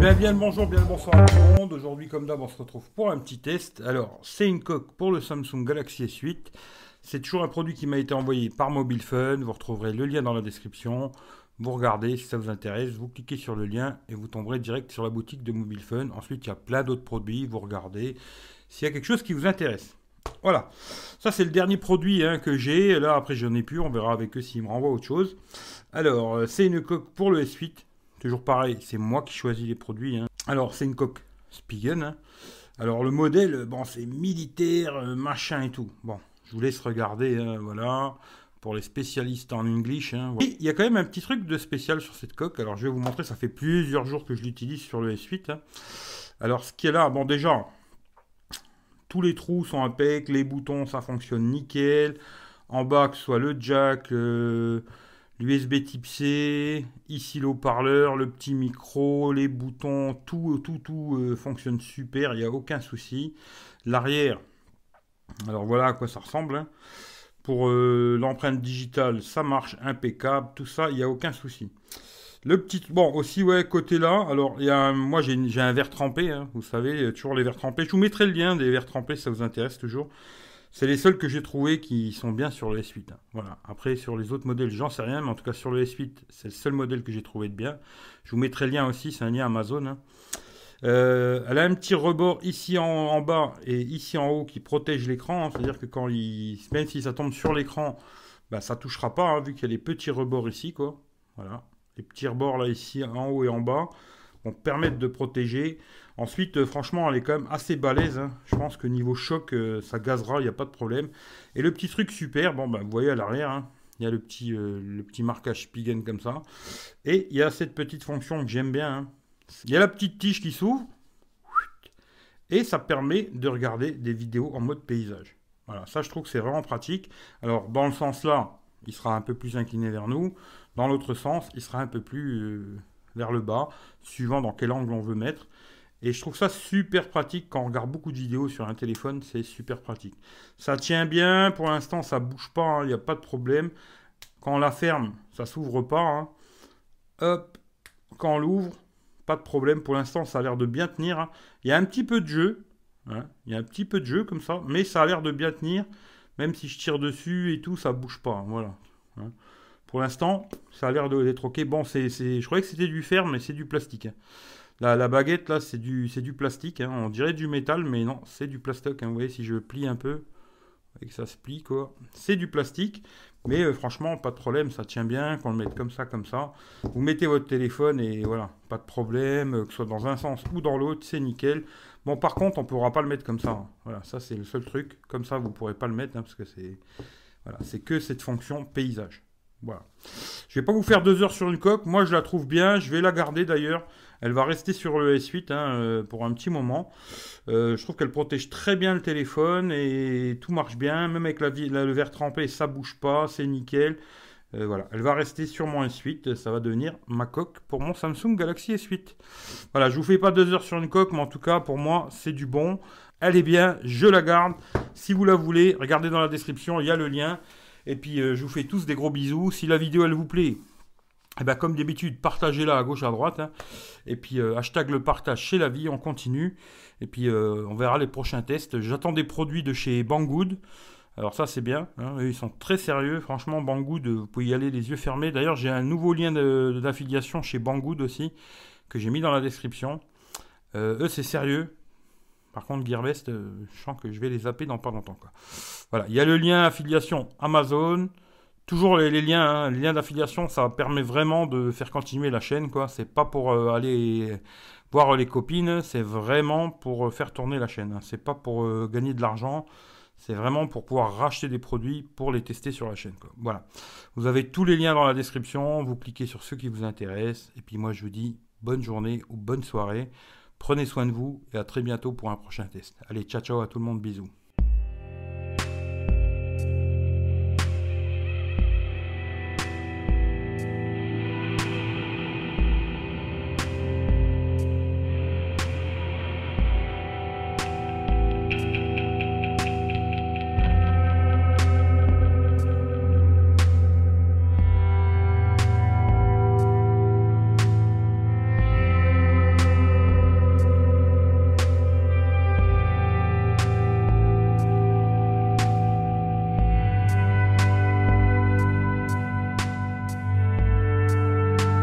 bien, bien le bonjour, bien le bonsoir à tout le monde. Aujourd'hui, comme d'hab, on se retrouve pour un petit test. Alors, c'est une coque pour le Samsung Galaxy S8. C'est toujours un produit qui m'a été envoyé par Mobile Fun. Vous retrouverez le lien dans la description. Vous regardez si ça vous intéresse, vous cliquez sur le lien et vous tomberez direct sur la boutique de Mobile Fun. Ensuite, il y a plein d'autres produits. Vous regardez s'il y a quelque chose qui vous intéresse. Voilà, ça c'est le dernier produit hein, que j'ai. Là, après, j'en ai plus. On verra avec eux s'ils me renvoient autre chose. Alors, euh, c'est une coque pour le S8. Toujours pareil, c'est moi qui choisis les produits. Hein. Alors, c'est une coque Spigen. Hein. Alors, le modèle, bon, c'est militaire, euh, machin et tout. Bon, je vous laisse regarder, voilà, pour les spécialistes en English. Il y a quand même un petit truc de spécial sur cette coque. Alors, je vais vous montrer, ça fait plusieurs jours que je l'utilise sur le S8. Alors, ce qui est là, bon, déjà, tous les trous sont impec, les boutons ça fonctionne nickel. En bas, que ce soit le jack, l'USB type C, ici l'eau-parleur, le petit micro, les boutons, tout, tout, tout euh, fonctionne super, il n'y a aucun souci. L'arrière, alors voilà à quoi ça ressemble. Hein. Pour euh, l'empreinte digitale, ça marche impeccable, tout ça, il n'y a aucun souci. Le petit, bon, aussi, ouais, côté là, alors, y a moi, j'ai un verre trempé, hein, vous savez, toujours les verres trempés. Je vous mettrai le lien des verres trempés, ça vous intéresse toujours. C'est les seuls que j'ai trouvés qui sont bien sur le S8. Hein. Voilà. Après, sur les autres modèles, j'en sais rien, mais en tout cas, sur le S8, c'est le seul modèle que j'ai trouvé de bien. Je vous mettrai le lien aussi, c'est un lien Amazon. Hein. Euh, elle a un petit rebord ici en, bas et ici en haut qui protège l'écran. C'est-à-dire que quand il, même si ça tombe sur l'écran, bah, ça touchera pas, vu qu'il y a les petits rebords ici. Quoi. Voilà les petits rebords là ici en haut et en bas vont permettre de protéger. Ensuite, euh, franchement, elle est quand même assez balèze. Hein. Je pense que niveau choc, euh, ça gazera, il n'y a pas de problème. Et le petit truc super, bon, bah, vous voyez à l'arrière, hein, il y a le petit, euh, le petit marquage Spigen comme ça. Et il y a cette petite fonction que j'aime bien. Hein. Il y a la petite tige qui s'ouvre. Et ça permet de regarder des vidéos en mode paysage. Voilà, ça je trouve que c'est vraiment pratique. Alors dans le sens là, il sera un peu plus incliné vers nous. Dans l'autre sens, il sera un peu plus vers le bas, suivant dans quel angle on veut mettre. Et je trouve ça super pratique quand on regarde beaucoup de vidéos sur un téléphone, c'est super pratique. Ça tient bien, pour l'instant ça bouge pas, hein, il n'y a pas de problème. Quand on la ferme, ça s'ouvre pas. Hein. Hop, quand on l'ouvre, pas de problème. Pour l'instant, ça a l'air de bien tenir. Hein. Il y a un petit peu de jeu, il y a un petit peu de jeu comme ça, mais ça a l'air de bien tenir. Même si je tire dessus et tout, ça bouge pas. Voilà. Pour l'instant, ça a l'air d'être ok. Bon, c'est, je croyais que c'était du fer, mais c'est du plastique. Hein. La, baguette, là, c'est du, du plastique. Hein. On dirait du métal, mais non, c'est du plastique. Hein. Vous voyez, si je plie un peu, et que ça se plie, quoi. C'est du plastique. Mais euh, franchement, pas de problème, ça tient bien, qu'on le mette comme ça, comme ça. Vous mettez votre téléphone et voilà, pas de problème, euh, que ce soit dans un sens ou dans l'autre, c'est nickel. Bon, par contre, on ne pourra pas le mettre comme ça. Voilà, ça c'est le seul truc. Comme ça, vous ne pourrez pas le mettre, parce que c'est voilà, c'est que cette fonction paysage. Voilà. Je vais pas vous faire deux heures sur une coque. Moi, je la trouve bien. Je vais la garder d'ailleurs. Elle va rester sur le S8 hein, euh, pour un petit moment. Euh, je trouve qu'elle protège très bien le téléphone et tout marche bien. Même avec le verre trempé, ça bouge pas. C'est nickel. Euh, voilà, elle va rester sur mon S8. Ça va devenir ma coque pour mon Samsung Galaxy S8. Voilà, je vous fais pas deux heures sur une coque, mais en tout cas, pour moi, c'est du bon. Elle est bien, je la garde. Si vous la voulez, regardez dans la description, il y a le lien. Et puis, euh, je vous fais tous des gros bisous. Si la vidéo, elle vous plaît, eh ben, comme d'habitude, partagez-la à gauche, à droite. Hein. Et puis, euh, hashtag le partage chez la vie, on continue. Et puis, euh, on verra les prochains tests. J'attends des produits de chez Banggood. Alors ça, c'est bien. Hein. ils sont très sérieux. Franchement, Banggood, vous pouvez y aller les yeux fermés. D'ailleurs, j'ai un nouveau lien d'affiliation chez Banggood aussi, que j'ai mis dans la description. eux, c'est sérieux. Par contre, Gearbest, euh, je sens que je vais les zapper dans pas longtemps. Voilà, il y a le lien affiliation Amazon. Toujours les, liens, hein. les liens d'affiliation, ça permet vraiment de faire continuer la chaîne. quoi. C'est pas pour euh, aller voir les copines, c'est vraiment pour euh, faire tourner la chaîne. Hein. C'est pas pour gagner de l'argent. C'est vraiment pour pouvoir racheter des produits pour les tester sur la chaîne. Voilà. Vous avez tous les liens dans la description. Vous cliquez sur ceux qui vous intéressent. Et puis moi, je vous dis bonne journée ou bonne soirée. Prenez soin de vous et à très bientôt pour un prochain test. Allez, ciao ciao à tout le monde, bisous.